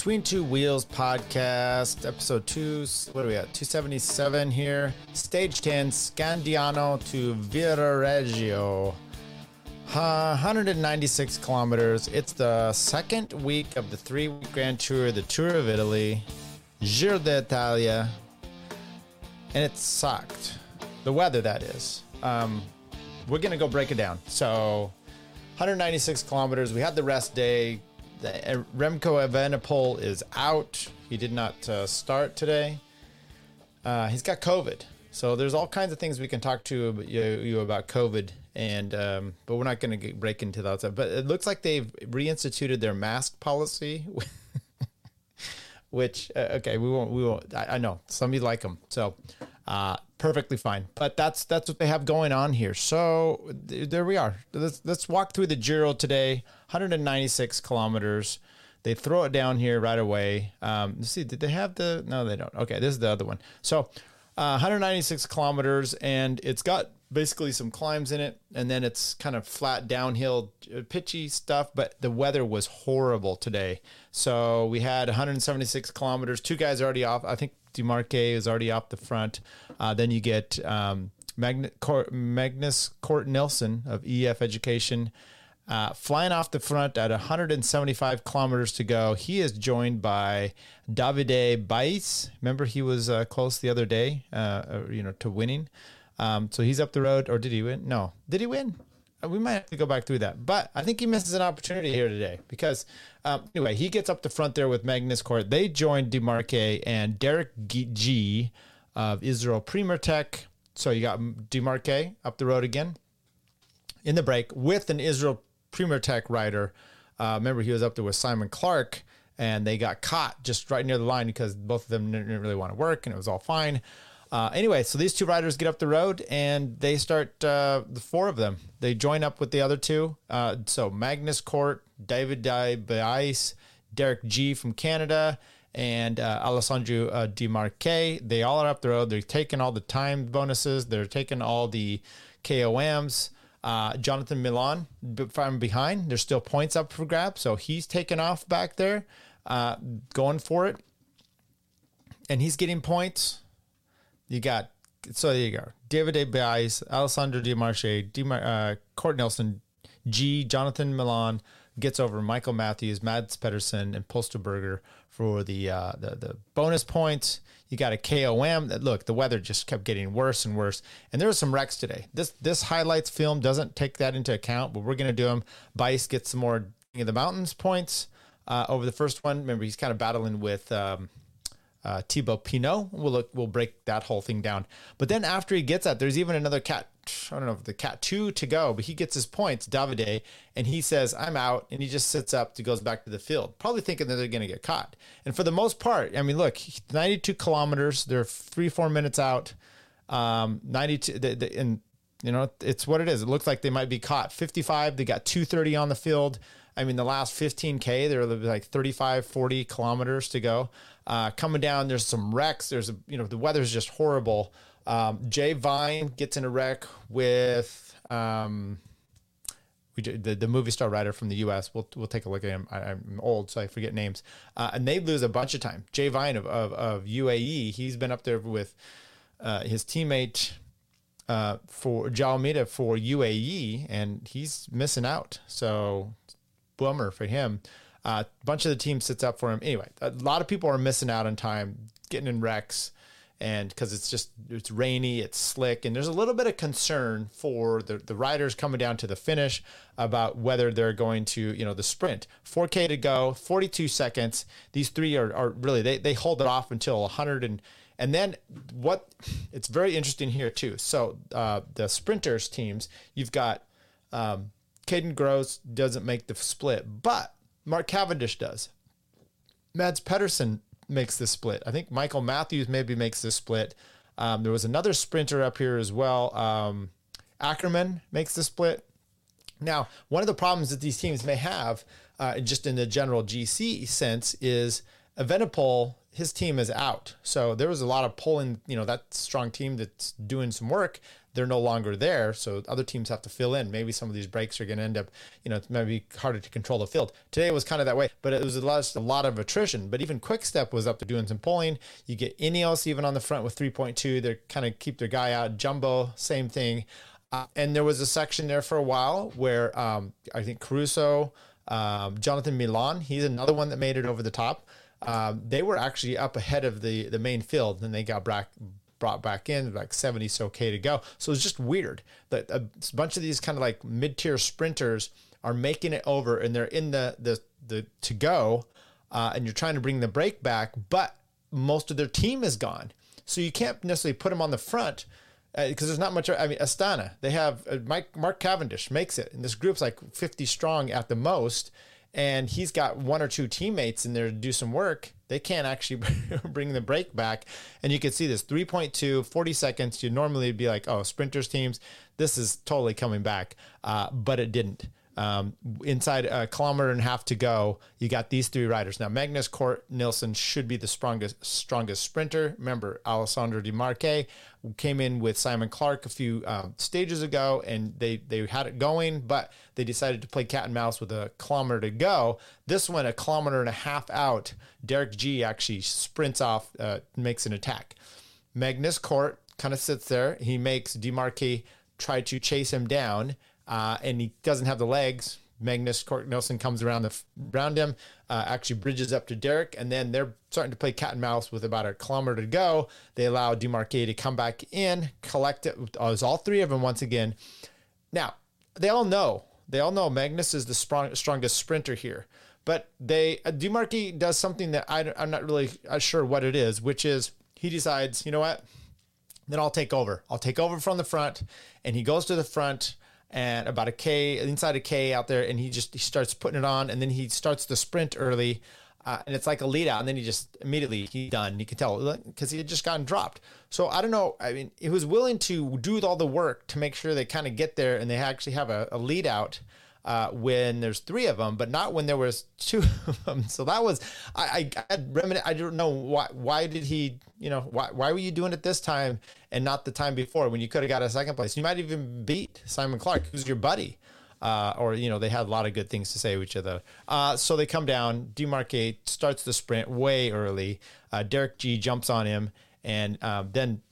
Between Two Wheels podcast, episode two. What are we at? 277 here. Stage 10, Scandiano to Viareggio. Uh, 196 kilometers. It's the second week of the three week Grand Tour, the Tour of Italy, Giro d'Italia, and it sucked. The weather, that is. Um, we're going to go break it down. So, 196 kilometers. We had the rest day. The, uh, Remco Evenepoel is out. He did not uh, start today. Uh, he's got COVID. So there's all kinds of things we can talk to you, you about COVID, and um, but we're not going to break into that. stuff. But it looks like they've reinstituted their mask policy, which uh, okay, we won't. We won't. I, I know some of you like them, so uh, perfectly fine. But that's that's what they have going on here. So th- there we are. Let's let's walk through the Giro today. 196 kilometers. They throw it down here right away. Um, see, did they have the? No, they don't. Okay, this is the other one. So uh, 196 kilometers, and it's got basically some climbs in it, and then it's kind of flat downhill, uh, pitchy stuff. But the weather was horrible today, so we had 176 kilometers. Two guys already off. I think De Marchi is already off the front. Uh, then you get um, Magnus Cort Nielsen of EF Education. Uh, flying off the front at 175 kilometers to go, he is joined by Davide Bais. Remember, he was uh, close the other day, uh, uh, you know, to winning. Um, so he's up the road, or did he win? No, did he win? We might have to go back through that, but I think he misses an opportunity here today because um, anyway, he gets up the front there with Magnus Cort. They joined De Marchi and Derek Gee of Israel Premier Tech. So you got De Marchi up the road again in the break with an Israel Premier Tech rider. Uh, remember, he was up there with Simon Clarke, and they got caught just right near the line because both of them didn't really want to work, and it was all fine. Uh, anyway, so these two riders get up the road and they start uh, the four of them. They join up with the other two. Uh, so Magnus Cort, David Bais, Derek Gee from Canada, and uh, Alessandro uh, De Marchi. They all are up the road. They're taking all the time bonuses. They're taking all the KOMs. Uh, Jonathan Milan from behind. There's still points up for grab, so he's taking off back there, uh, going for it, and he's getting points. You got so there you go. David Bais, Alessandro De Marchi, Demar- uh, Cort Nielsen, Gee, Jonathan Milan gets over Michael Matthews, Mads Pedersen, and Pöstlberger for the, uh, the the bonus points. You got a KOM. That look, the weather just kept getting worse and worse, and there were some wrecks today. This this highlights film doesn't take that into account, but we're gonna do them. Bais gets some more in the mountains points uh, over the first one. Remember, he's kind of battling with. Um, uh, Thibaut Pinot. We'll look, we'll break that whole thing down. But then after he gets that, there's even another cat. I don't know if the cat two to go, but he gets his points, Davide, and he says, "I'm out," and he just sits up. He goes back to the field, probably thinking that they're going to get caught. And for the most part, I mean, look, 92 kilometers. They're three, four minutes out. Um, 92, the, the, and you know, it's what it is. It looks like they might be caught. 55. They got 230 on the field. I mean, the last 15K, they're like 35, 40 kilometers to go. Uh, coming down, there's some wrecks. There's a, you know, the weather's just horrible. Um, Jay Vine gets in a wreck with, um, we, the, the movie star writer from the U.S. We'll, we'll take a look at him. I, am old, so I forget names. Uh, and they lose a bunch of time. Jay Vine of, of, of UAE, he's been up there with uh, his teammate uh, for João Almeida for UAE, and he's missing out. So bummer for him. A uh, bunch of the team sits up for him. Anyway, a lot of people are missing out on time, getting in wrecks, and because it's just it's rainy, it's slick, and there's a little bit of concern for the the riders coming down to the finish about whether they're going to you know the sprint. 4K to go, 42 seconds. These three are, are really they they hold it off until 100 and and then what? It's very interesting here too. So uh, the sprinters teams, you've got. Um, Kaden Groves doesn't make the split, but Mark Cavendish does. Mads Pedersen makes the split. I think Michael Matthews maybe makes the split. Um, there was another sprinter up here as well. Um, Ackermann makes the split. Now, one of the problems that these teams may have, uh, just in the general GC sense, is Evenepoel his team is out. So there was a lot of pulling, you know, that strong team that's doing some work, they're no longer there. So other teams have to fill in. Maybe some of these breaks are going to end up, you know, it's maybe harder to control the field. Today it was kind of that way, but it was a lot, a lot of attrition. But even Quick Step was up to doing some pulling. You get Ineos even on the front with 3.2. They're kind of keep their guy out. Jumbo, same thing. Uh, and there was a section there for a while where um, I think Caruso, um, Jonathan Milan, he's another one that made it over the top. Um, they were actually up ahead of the the main field, and they got back brought back in like 70 so okay to go. So it's just weird that a bunch of these kind of like mid tier sprinters are making it over, and they're in the the the to go, uh, and you're trying to bring the break back, but most of their team is gone, so you can't necessarily put them on the front because uh, there's not much. I mean, Astana, they have uh, Mike Mark Cavendish makes it, and this group's like 50 strong at the most, and he's got one or two teammates in there to do some work. They can't actually bring the break back, and you can see this 3.2, 40 seconds. You normally be like, oh, sprinters teams, this is totally coming back, uh, but it didn't. Um, inside a kilometer and a half to go, you got these three riders. Now, Magnus Cort Nielsen should be the strongest strongest sprinter. Remember, Alessandro De Marchi came in with Simon Clarke a few um, stages ago, and they they had it going, but they decided to play cat and mouse with a kilometer to go. This one, a kilometer and a half out, Derek Gee actually sprints off, uh, makes an attack. Magnus Cort kind of sits there. He makes De Marchi try to chase him down uh, and he doesn't have the legs. Magnus Cort Nielsen comes around the around him, uh, actually bridges up to Derek, and then they're starting to play cat and mouse with about a kilometer to go. They allow De Marchi to come back in, collect it. Uh, it was all three of them once again. Now they all know they all know Magnus is the strong, strongest sprinter here, but they uh, De Marchi does something that I, I'm not really uh, sure what it is, which is he decides, you know what, then I'll take over. I'll take over from the front, and he goes to the front and about a K inside a K out there, and he just he starts putting it on, and then he starts the sprint early, uh, and it's like a lead out, and then he just immediately he's done. You can tell because he had just gotten dropped. So I don't know. I mean, he was willing to do all the work to make sure they kind of get there, and they actually have a, a lead out uh, when there's three of them, but not when there was two of them. So that was I I, I, I don't know why why did he you know why why were you doing it this time and not the time before when you could have got a second place? You might even beat Simon Clarke, who's your buddy. Uh, or you know they had a lot of good things to say to each other. Uh, so they come down. De Marchi starts the sprint way early. Uh, Derek Gee jumps on him, and um, then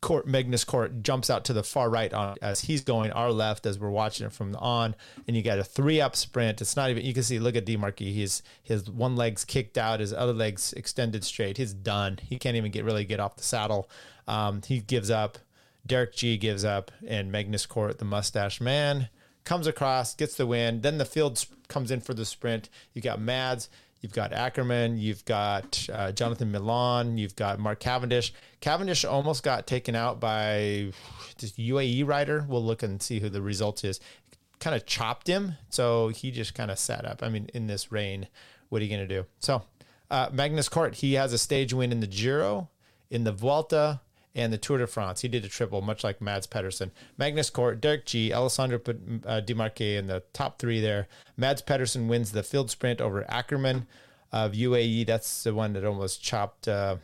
Cort Magnus Cort jumps out to the far right on as he's going our left as we're watching it from on, and you got a three up sprint. It's not even you can see. Look at De Marchi. He's his one leg's kicked out, his other leg's extended straight. He's done. He can't even get really get off the saddle. Um, he gives up. Derek Gee gives up, and Magnus Cort, the mustache man, comes across, gets the win. Then the field comes in for the sprint. You got Mads. You've got Ackermann, you've got uh, Jonathan Milan, you've got Mark Cavendish. Cavendish almost got taken out by this UAE rider. We'll look and see who the result is. Kind of chopped him, so he just kind of sat up. I mean, in this rain, what are you going to do? So, uh, Magnus Cort, he has a stage win in the Giro, in the Vuelta, and the Tour de France. He did a triple, much like Mads Pedersen. Magnus Cort, Derek Gee, Alessandro uh, Di in the top three there. Mads Pedersen wins the field sprint over Ackermann of UAE. That's the one that almost chopped uh,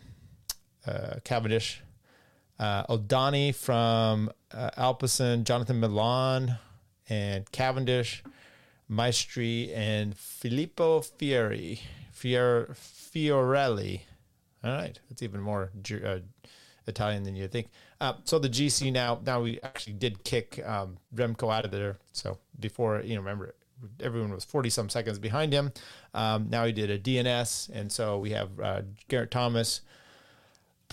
uh, Cavendish. Uh, from uh, Alpecin, Jonathan Milan, and Cavendish, Maestri, and Filippo Fieri, Fior, Fiorelli. All right, that's even more uh, Italian than you think. Uh, so the GC now, now we actually did kick um, Remco out of there. So before, you know, remember everyone was 40 some seconds behind him. Um, now he did a DNS. And so we have uh, Geraint Thomas,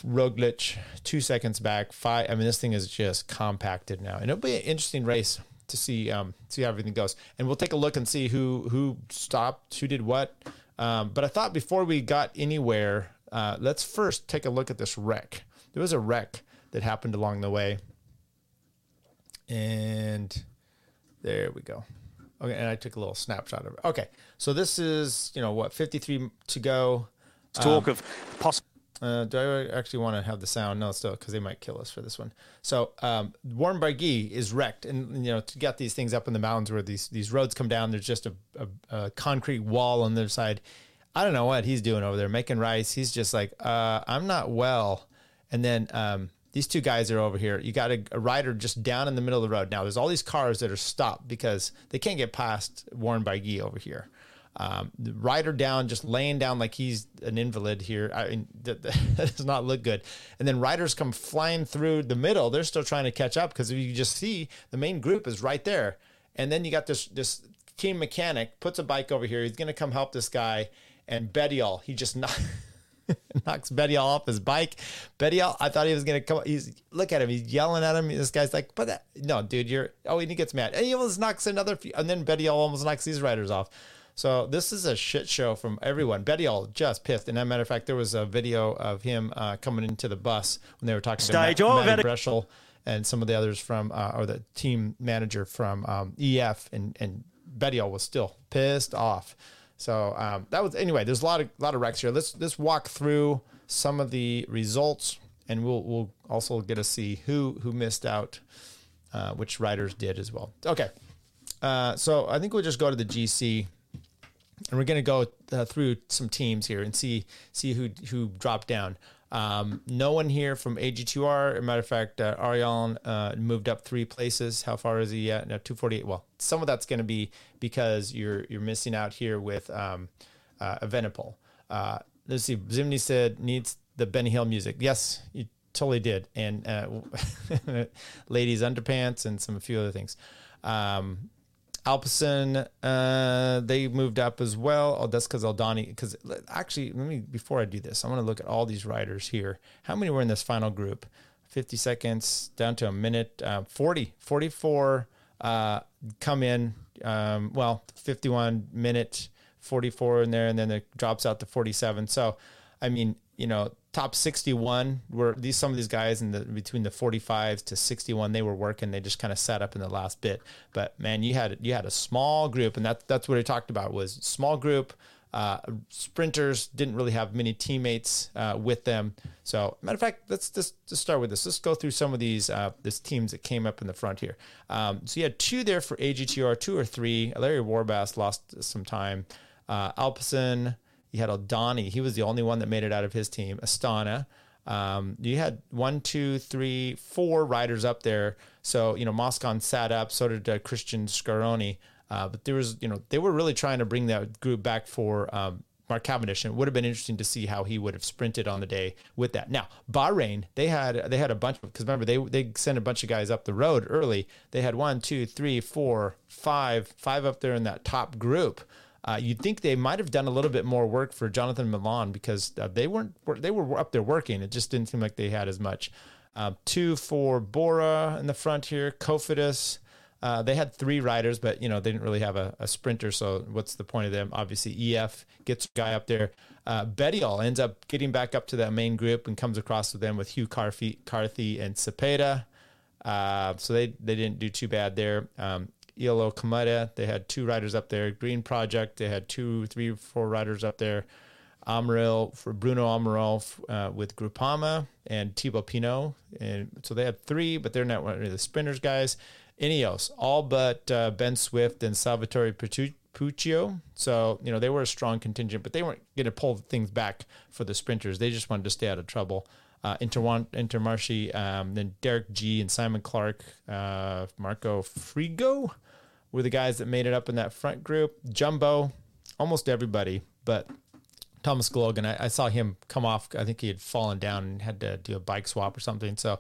Roglic, two seconds back. Five. I mean, this thing is just compacted now. And it'll be an interesting race to see um, see how everything goes. And we'll take a look and see who who stopped, who did what. Um, but I thought before we got anywhere, uh, let's first take a look at this wreck there was a wreck that happened along the way. And there we go. Okay, and I took a little snapshot of it. Okay, so this is, you know, what, 53 to go. Talk um, of possible. Uh, do I actually want to have the sound? No, still, because they might kill us for this one. So, um, Warren Barguil is wrecked, and you know to get these things up in the mountains where these these roads come down, there's just a, a, a concrete wall on the side. I don't know what he's doing over there making rice. He's just like, uh, I'm not well. And then um, these two guys are over here. You got a, a, rider just down in the middle of the road. Now there's all these cars that are stopped because they can't get past Warren Barguil over here. Um, the rider down, just laying down like he's an invalid here. I mean, that, that does not look good. And then riders come flying through the middle. They're still trying to catch up because you just see the main group is right there. And then you got this this team mechanic puts a bike over here. He's going to come help this guy. And Bettiol he just knocks, Bettiol off his bike. Bettiol, I thought he was to come. He's look at him. He's yelling at him. This guy's like, but that, no, dude, you're. Oh, and he gets mad. And he almost knocks another. And then Bettiol almost knocks these riders off. So this is a shit show from everyone. Bettiol just pissed. And as a matter of fact, there was a video of him uh, coming into the bus when they were talking Stage to Matt, Matti Breschel and some of the others from, uh, or the team manager from um, EF, and and Bettiol was still pissed off. So um, that was anyway. There's a lot of lot of wrecks here. Let's let's walk through some of the results, and we'll we'll also get to see who who missed out, uh, which riders did as well. Okay, uh, so I think we'll just go to the GC and we're to go uh, through some teams here and see see who who dropped down. Um, no one here from AG2R. As a matter of fact, uh, uh, moved up three places. How far is he at? No, 248. Well, some of that's going to be because you're you're missing out here with um, uh, Evenepoel. Uh, let's see. Zimney said needs the Benny Hill music. Yes, you totally did. And uh, ladies underpants and some a few other things. Um, Alpecin, uh, they moved up as well. Oh, that's because Oldani. Because actually, let me before I do this, I want to look at all these riders here. How many were in this final group? 50 seconds down to a minute. Uh, 40, 44 uh, come in. Um, well, 51 minute, 44 in there, and then it drops out to 47. So, I mean, you know, top 61 were these some of these guys in the between the 45s to 61 they were working they just kind of sat up in the last bit. But man you had you had a small group and that that's what he talked about was small group uh, sprinters didn't really have many teammates uh, with them. So matter of fact let's just, just start with this. Let's go through some of these uh, this teams that came up in the front here. Um, so you had two there for AG2R or three. Larry Warbasse lost some time. Uh, Alpecin you had Oldani. He was the only one that made it out of his team. Astana. Um, you had one, two, three, four riders up there. So, you know, Moscon sat up, so did uh, Christian Scaroni. Uh, but there was, you know, they were really trying to bring that group back for um, Mark Cavendish, and it would have been interesting to see how he would have sprinted on the day with that. Now, Bahrain, they had they had a bunch because remember they they sent a bunch of guys up the road early. They had one, two, three, four, five, five up there in that top group. Uh, you'd think they might have done a little bit more work for Jonathan Milan because uh, they weren't they were up there working. It just didn't seem like they had as much. Uh, two for Bora in the front here, Cofidis. Uh, they had three riders, but you know they didn't really have a, a, sprinter. So what's the point of them? Obviously, EF gets guy up there. Uh, Bettiol ends up getting back up to that main group and comes across with them with Hugh Carthy, Carthy and Cepeda. Uh, so they they didn't do too bad there. Um, EOLO-Kometa. They had two riders up there. Green Project. They had two, three, four riders up there. Armirail for Bruno Armirail uh, with Groupama and Thibaut Pinot. And so they had three, but they're not one of the sprinters guys. Ineos, all but uh, Ben Swift and Salvatore Puccio. So, you know, they were a strong contingent, but they weren't going to pull things back for the sprinters. They just wanted to stay out of trouble uh, Inter Intermarché, um, then Derek Gee and Simon Clarke, uh, Marco Frigo were the guys that made it up in that front group. Jumbo, almost everybody, but Thomas Geoghegan, I, I, saw him come off. I think he had fallen down and had to do a bike swap or something. So,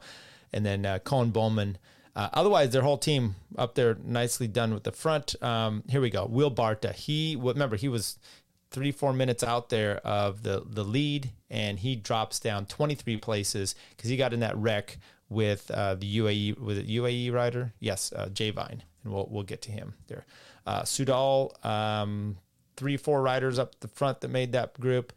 and then uh, Koen Bouwman. Uh, otherwise, their whole team up there nicely done with the front. Um, here we go. Will Barta. He remember he was three four minutes out there of the the lead, and he drops down 23 places because he got in that wreck with uh, the UAE with it UAE rider. Yes, uh, Jay Vine, and we'll we'll get to him there. Uh, Soudal, um, three four riders up the front that made that group.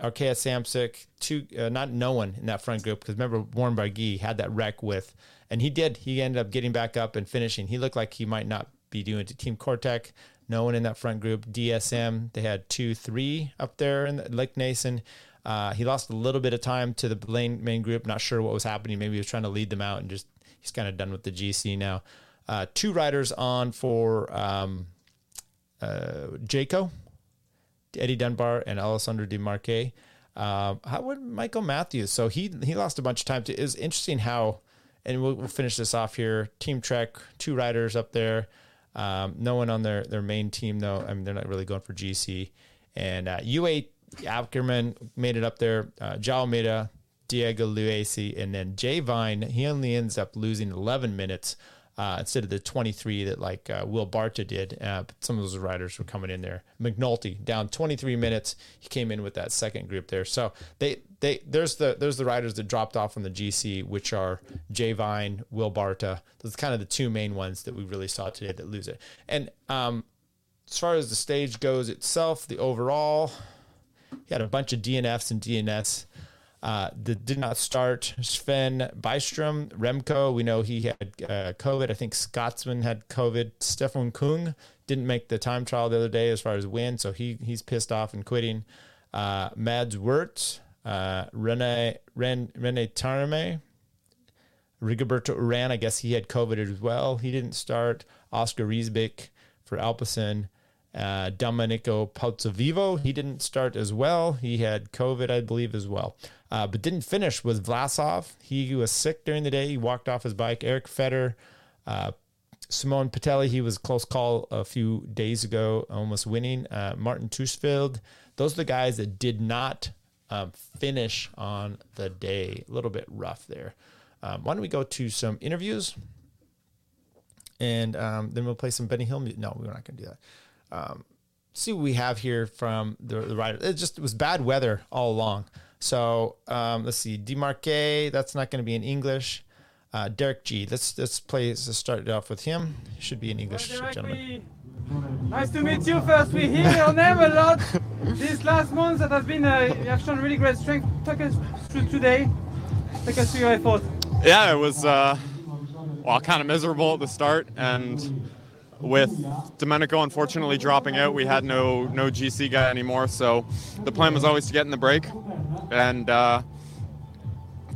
Arkea Samsic, two uh, not no one in that front group because remember Warren Barguil had that wreck with, and he did. He ended up getting back up and finishing. He looked like he might not be doing to Team Corratec no one in that front group. DSM, they had two, three up there in the, Leknessund. Uh, he lost a little bit of time to the main, main group. Not sure what was happening. Maybe he was trying to lead them out and just he's kind of done with the GC now. Uh, two riders on for um, uh, Jayco. Eddie Dunbar and Alessandro Di. Um, how would Michael Matthews? So he he lost a bunch of time. To, it was interesting how, and we'll, we'll finish this off here. Team Trek, two riders up there. Um, no one on their their main team though. I mean, they're not really going for GC. And uh, UAE Ackermann made it up there. Uh, Almeida, Diego Ulissi, and then Jay Vine. He only ends up losing 11 minutes uh, instead of the 23 that like uh, Will Barta did. Uh, some of those riders were coming in there. McNulty down 23 minutes. He came in with that second group there. So they they there's the there's the riders that dropped off on the GC, which are Jay Vine, Will Barta. Those kind of the two main ones that we really saw today that lose it. And um, as far as the stage goes itself, the overall, he had a bunch of DNFs and DNS uh, that did not start. Sven Bystrom, Remco, we know he had uh, COVID. I think Scotsman had COVID. Stefan Kung didn't make the time trial the other day as far as win, so he he's pissed off and quitting. Uh, Mads Wirtz, uh, Rene Ren, Rene Rigoberto Uran, I guess he had COVID as well. He didn't start. Oscar Riesebeek for Alpecin. Uh, Domenico Pozzovivo, he didn't start as well. He had COVID, I believe, as well uh, but didn't finish was Vlasov. He was sick during the day. He walked off his bike. Eric Fetter, uh, Simone Petilli, he was close call a few days ago, almost winning. Uh, Martijn Tusveld. Those are the guys that did not um, finish on the day. A little bit rough there. Um, why don't we go to some interviews? And um, then we'll play some Benny Hill. No, we're not going to do that. Um, see what we have here from the, the rider. It just it was bad weather all along. So um, let's see, De Marchi. That's not going to be in English. Uh, Derek Gee. Let's let's play. Let's start it off with him. Should be in English, well, gentlemen. Nice to meet you. First, we hear your name a lot. This last month, that has been uh, you have shown really great strength. Take us through today. Take us through your effort. Yeah, it was uh, well, kind of miserable at the start, and with Domenico unfortunately dropping out, we had no no GC guy anymore. So the plan was always to get in the break, and uh,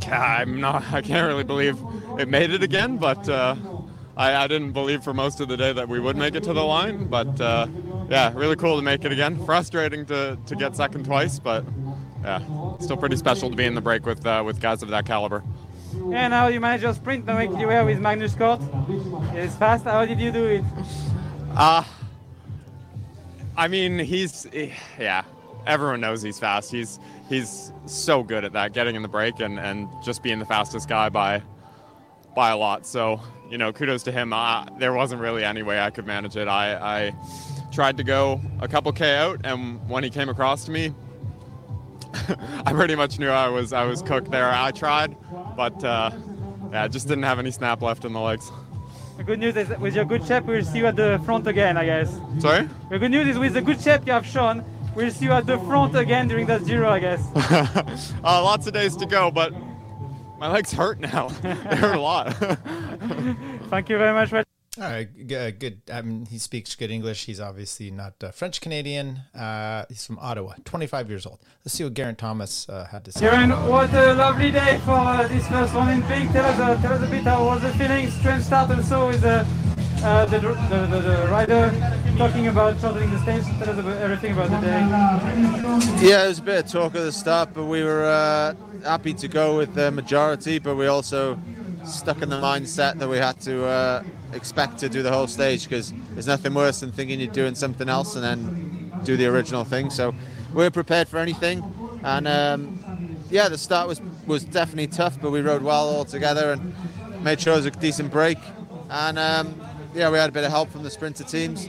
I'm not. I can't really believe it made it again, but uh, I, I, didn't believe for most of the day that we would make it to the line. But uh, yeah, really cool to make it again. Frustrating to to get second twice, but yeah, still pretty special to be in the break with uh, with guys of that caliber. Yeah, now you manage your sprint no you were with Magnus Cort. It's fast. How did you do it? Uh, I mean, he's yeah. Everyone knows he's fast. He's he's so good at that, getting in the break and, and just being the fastest guy by by a lot. So you know, kudos to him. Uh, there wasn't really any way I could manage it. I, I tried to go a couple k out, and when he came across to me, I pretty much knew I was I was cooked there. I tried, but uh, yeah, just didn't have any snap left in the legs. The good news is with your good shape, we'll see you at the front again, I guess. Sorry? The good news is with the good shape you have shown, we'll see you at the front again during that zero, I guess. uh, lots of days to go, but my legs hurt now. they hurt a lot. Thank you very much. All right, good. I mean, he speaks good English. He's obviously not uh, French Canadian. Uh, he's from Ottawa, 25 years old. Let's see what Geraint Thomas uh, had to say. Geraint, what a lovely day for uh, this first one in pink. Tell us, uh, tell us a bit how was the feeling. Strange start also with the, uh, the, the, the, the, rider talking about shortening the stage. Tell us about everything about the day. Yeah, it was a bit of talk at the start, but we were happy to go with the majority, but we also stuck in the mindset that we had to expect to do the whole stage because there's nothing worse than thinking you're doing something else and then do the original thing. So we're prepared for anything, and um, yeah, the start was was definitely tough, but we rode well all together and made sure it was a decent break. And um, yeah, we had a bit of help from the sprinter teams,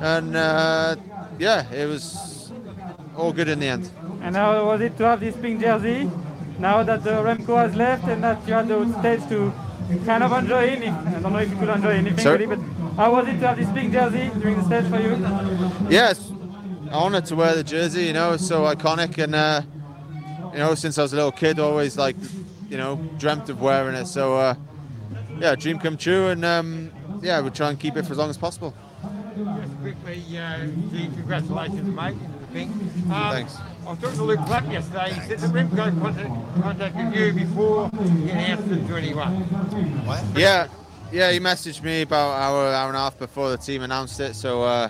and uh, yeah, it was all good in the end. And how was it to have this pink jersey? Now that the Remco has left and that you had the stage to kind of enjoy anything. I don't know if you could enjoy anything really, but how was it to have this big jersey during the stage for you? Yes, I honoured to wear the jersey. You know, it's so iconic, and uh, you know, since I was a little kid, always like, you know, dreamt of wearing it. So, uh, yeah, dream come true, and um, yeah, we'll try and keep it for as long as possible. Just quickly, uh, congratulations, mate. Um, Thanks. I was talking to Luke Plapp yesterday. He said that Remco contacted you before he announced it to anyone. What? Yeah, yeah. He messaged me about hour, hour and a half before the team announced it. So, uh,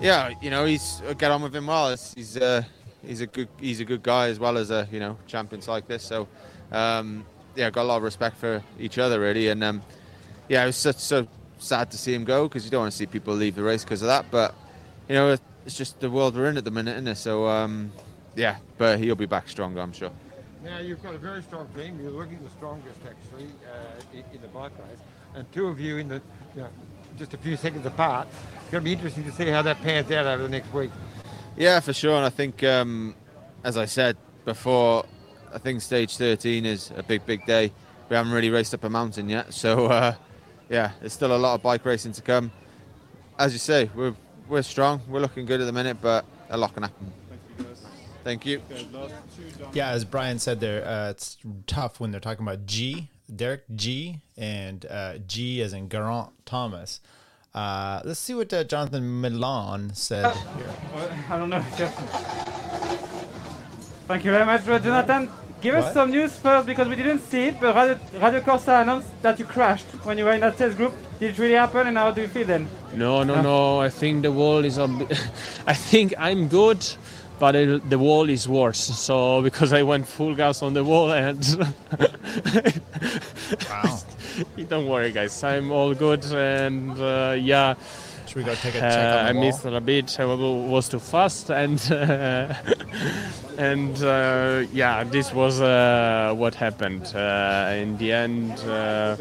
yeah, you know, he's I get on with him well. It's, he's uh, he's a good he's a good guy as well as a you know champions like this. So um, yeah, got a lot of respect for each other really, and um, yeah, it was such so sad to see him go because you don't want to see people leave the race because of that. But you know, it's just the world we're in at the minute, isn't it? So um, yeah, but he'll be back stronger, I'm sure. Now you've got a very strong team. You're looking the strongest actually uh, in, in the bike race, and two of you in the you know, just a few seconds apart. It's going to be interesting to see how that pans out over the next week. Yeah, for sure. And I think, um, as I said before, I think stage 13 is a big, big day. We haven't really raced up a mountain yet, so uh, yeah, there's still a lot of bike racing to come. As you say, we're we're strong. We're looking good at the minute, but a lot can happen. Thank you. Yeah, as Brian said there, uh, it's tough when they're talking about G, Derek Gee, and uh, G as in Geraint Thomas. Uh, let's see what uh, Jonathan Milan said here. I don't know. Just... Thank you very much, uh, Jonathan. Give us some news first because we didn't see it, but Radio, Radio Corsa announced that you crashed when you were in that test group. Did it really happen and how do you feel then? No, no, no. I think the wall is. A bit, I think I'm good, but it, the wall is worse. So because I went full gas on the wall and. Wow. Don't worry, guys. I'm all good and uh, yeah. Should we go take a Uh, check on I wall? missed it a bit. I was too fast, and uh, and uh, yeah, this was uh, what happened. Uh, in the end, uh,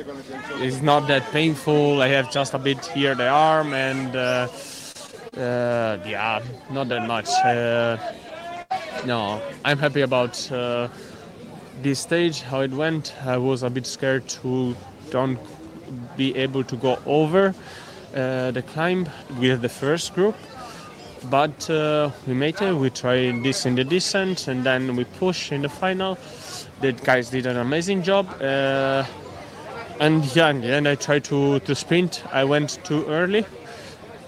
it's not that painful. I have just a bit here the arm, and uh, uh, yeah, not that much. Uh, no, I'm happy about uh, this stage, how it went. I was a bit scared to don't be able to go over uh, the climb with the first group. But uh, we made it. We tried this in the descent, and then we pushed in the final. The guys did an amazing job. Uh, and yeah, in the end, I tried to, to sprint. I went too early.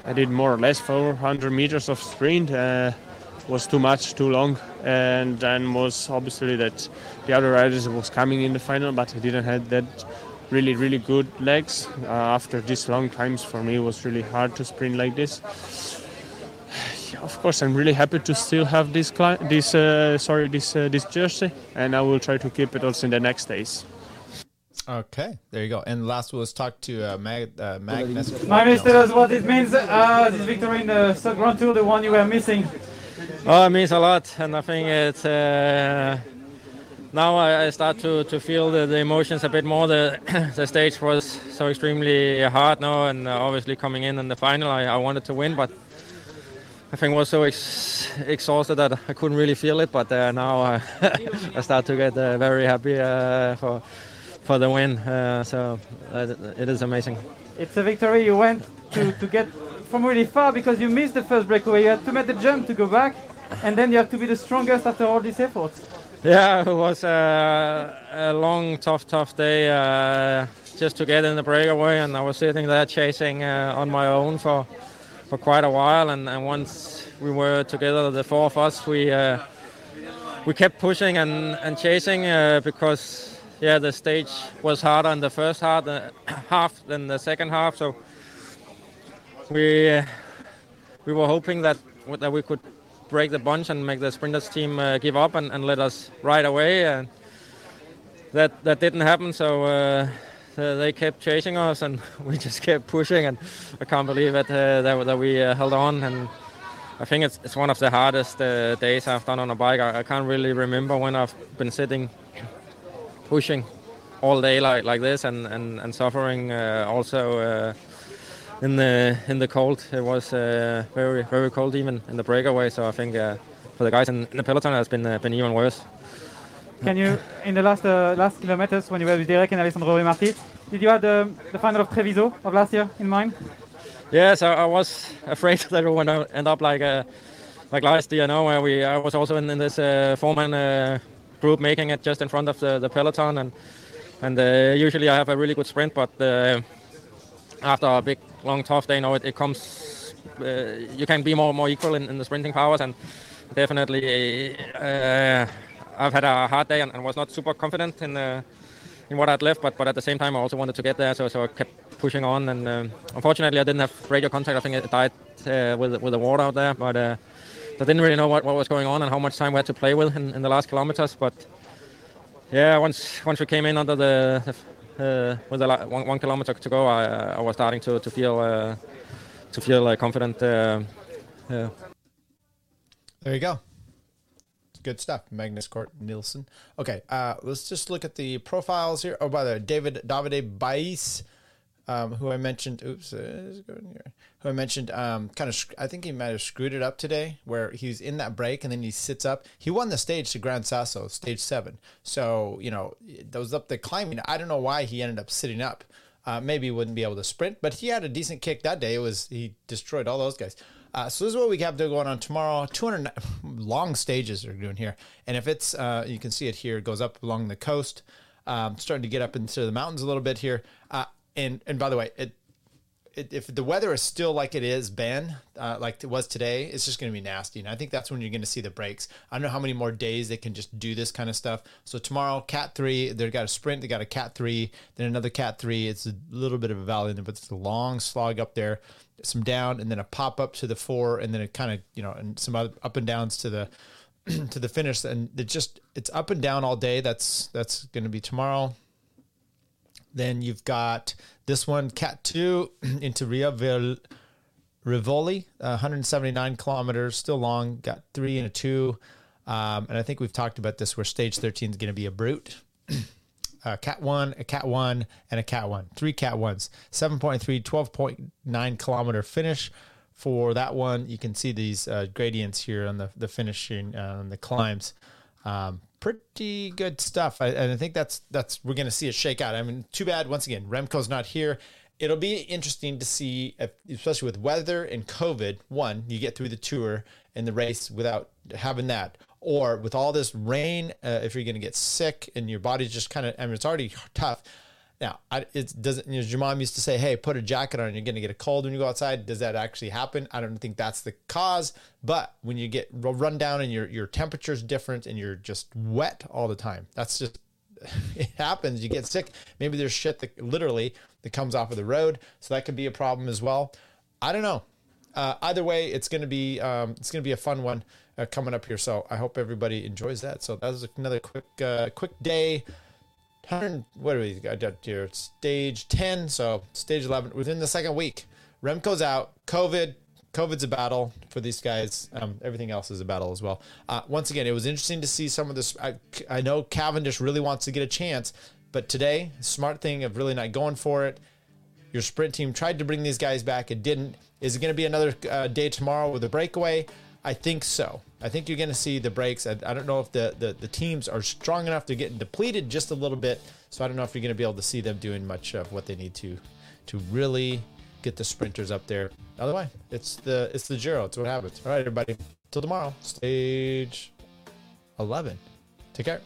I did more or less 400 meters of sprint. Uh, was too much, too long, and then was obviously that the other riders was coming in the final, but I didn't have that really, really good legs. Uh, after these long times, for me, it was really hard to sprint like this. Yeah, of course, I'm really happy to still have this cli- this uh, sorry this uh, this jersey, and I will try to keep it also in the next days. Okay, there you go. And last was talk to uh, Mag, uh, Magnus. Magnus, tell us what it means, uh, this victory in the South Grand Tour, the one you were missing. Oh, it means a lot, and I think it's uh, now I, I start to, to feel the, the emotions a bit more. The the stage was so extremely hard now, and uh, obviously coming in in the final, I, I wanted to win, but I think I was so ex- exhausted that I couldn't really feel it. But uh, now uh, I start to get uh, very happy uh, for for the win. Uh, so it is amazing. It's a victory you went to, to get from really far because you missed the first breakaway. You had to make the jump to go back, and then you have to be the strongest after all these efforts. Yeah, it was a, a long, tough, tough day uh, just to get in the breakaway, and I was sitting there chasing uh, on my own for for quite a while. And, and once we were together, the four of us, we uh, we kept pushing and and chasing uh, because yeah, the stage was harder in the first half, half than the second half. So we we were hoping that that we could break the bunch and make the sprinters team uh, give up and, and let us ride away. And that that didn't happen. So uh, uh, they kept chasing us, and we just kept pushing. And I can't believe it uh, that, that we uh, held on. And I think it's, it's one of the hardest uh, days I've done on a bike. I, I can't really remember when I've been sitting pushing all day like, like this and, and, and suffering uh, also uh, in the in the cold. It was uh, very very cold even in the breakaway. So I think uh, for the guys in, in the peloton, it's been uh, been even worse. Can you, in the last uh, last kilometers when you were with Derek and Alessandro Marti, did you have the, the final of Treviso of last year in mind? Yes, I, I was afraid that we would end up like uh, like last year. No, where we I was also in, in this uh, four-man uh, group making it just in front of the, the peloton, and and uh, usually I have a really good sprint, but uh, after a big long tough day, you know, it, it comes. Uh, you can be more more equal in, in the sprinting powers, and definitely uh, I've had a hard day and, and was not super confident in. Uh, in what I'd left, but but at the same time I also wanted to get there, so so I kept pushing on. And um, unfortunately, I didn't have radio contact. I think it died uh, with with the water out there, but uh, I didn't really know what, what was going on and how much time we had to play with in, in the last kilometers. But yeah, once once we came in under the, the uh, with the la- one, one kilometer to go, I, I was starting to to feel uh, to feel uh, confident. Uh. There you go. Good stuff. Magnus Cort Nielsen. Okay, uh, let's just look at the profiles here. Oh, by the way, David Davide Bais, um, who I mentioned. Oops, uh, going here? Who I mentioned. Um, kind of. I think he might have screwed it up today, where he's in that break and then he sits up. He won the stage to Gran Sasso, stage seven. So you know those up the climbing. I don't know why he ended up sitting up. Uh, maybe he wouldn't be able to sprint, but he had a decent kick that day. It was he destroyed all those guys. Uh, so this is what we have going on tomorrow. 200 long stages they're doing here, and if it's uh, you can see it here, it goes up along the coast, um, starting to get up into the mountains a little bit here. Uh, and and by the way, it, it if the weather is still like it is, Ben, uh, like it was today, it's just going to be nasty. And I think that's when you're going to see the breaks. I don't know how many more days they can just do this kind of stuff. So tomorrow, Cat three, they've got a sprint, they got a Cat three, then another Cat three. It's a little bit of a valley, but it's a long slog up there some down and then a pop up to the four and then it kind of you know and some other up and downs to the to the finish and it just it's up and down all day that's that's going to be tomorrow then you've got this one cat 2 into ria Vil- rivoli uh, 179 kilometers still long got three and a two um, and i think we've talked about this where stage 13 is going to be a brute a cat one, a cat one, and a cat one. Three cat ones. 7.3, 12.9 kilometer finish for that one. You can see these uh, gradients here on the, the finishing uh, on the climbs. Um, pretty good stuff. I, and I think that's that's we're going to see it shake out. I mean, too bad once again Remco's not here. It'll be interesting to see, if, especially with weather and COVID. One, you get through the tour and the race without having that, or with all this rain, uh, if you're going to get sick and your body's just kind of, I mean, it's already tough. Now, I, it doesn't, you know, your mom used to say, hey, put a jacket on, you're going to get a cold when you go outside. Does that actually happen? I don't think that's the cause. But when you get run down and your, your temperature's different and you're just wet all the time, that's just, it happens. You get sick. Maybe there's shit that literally that comes off of the road. So that could be a problem as well. I don't know. Uh, either way, it's going to be, um, it's going to be a fun one uh, coming up here. So I hope everybody enjoys that. So that was another quick uh, quick day. 100, what are we got here? Stage 10. So stage 11 within the second week. Remco's out. COVID. COVID's a battle for these guys. Um, everything else is a battle as well. Uh, once again, it was interesting to see some of this. I, I know Cavendish really wants to get a chance, but today, smart thing of really not going for it. Your sprint team tried to bring these guys back. It didn't. Is it going to be another uh, day tomorrow with a breakaway? I think so. I think you're going to see the breaks. I, I don't know if the, the, the teams are strong enough. They're getting depleted just a little bit. So I don't know if you're going to be able to see them doing much of what they need to to really get the sprinters up there. Otherwise, it's the it's the Giro. It's what happens. All right, everybody. Till tomorrow. Stage 11. Take care.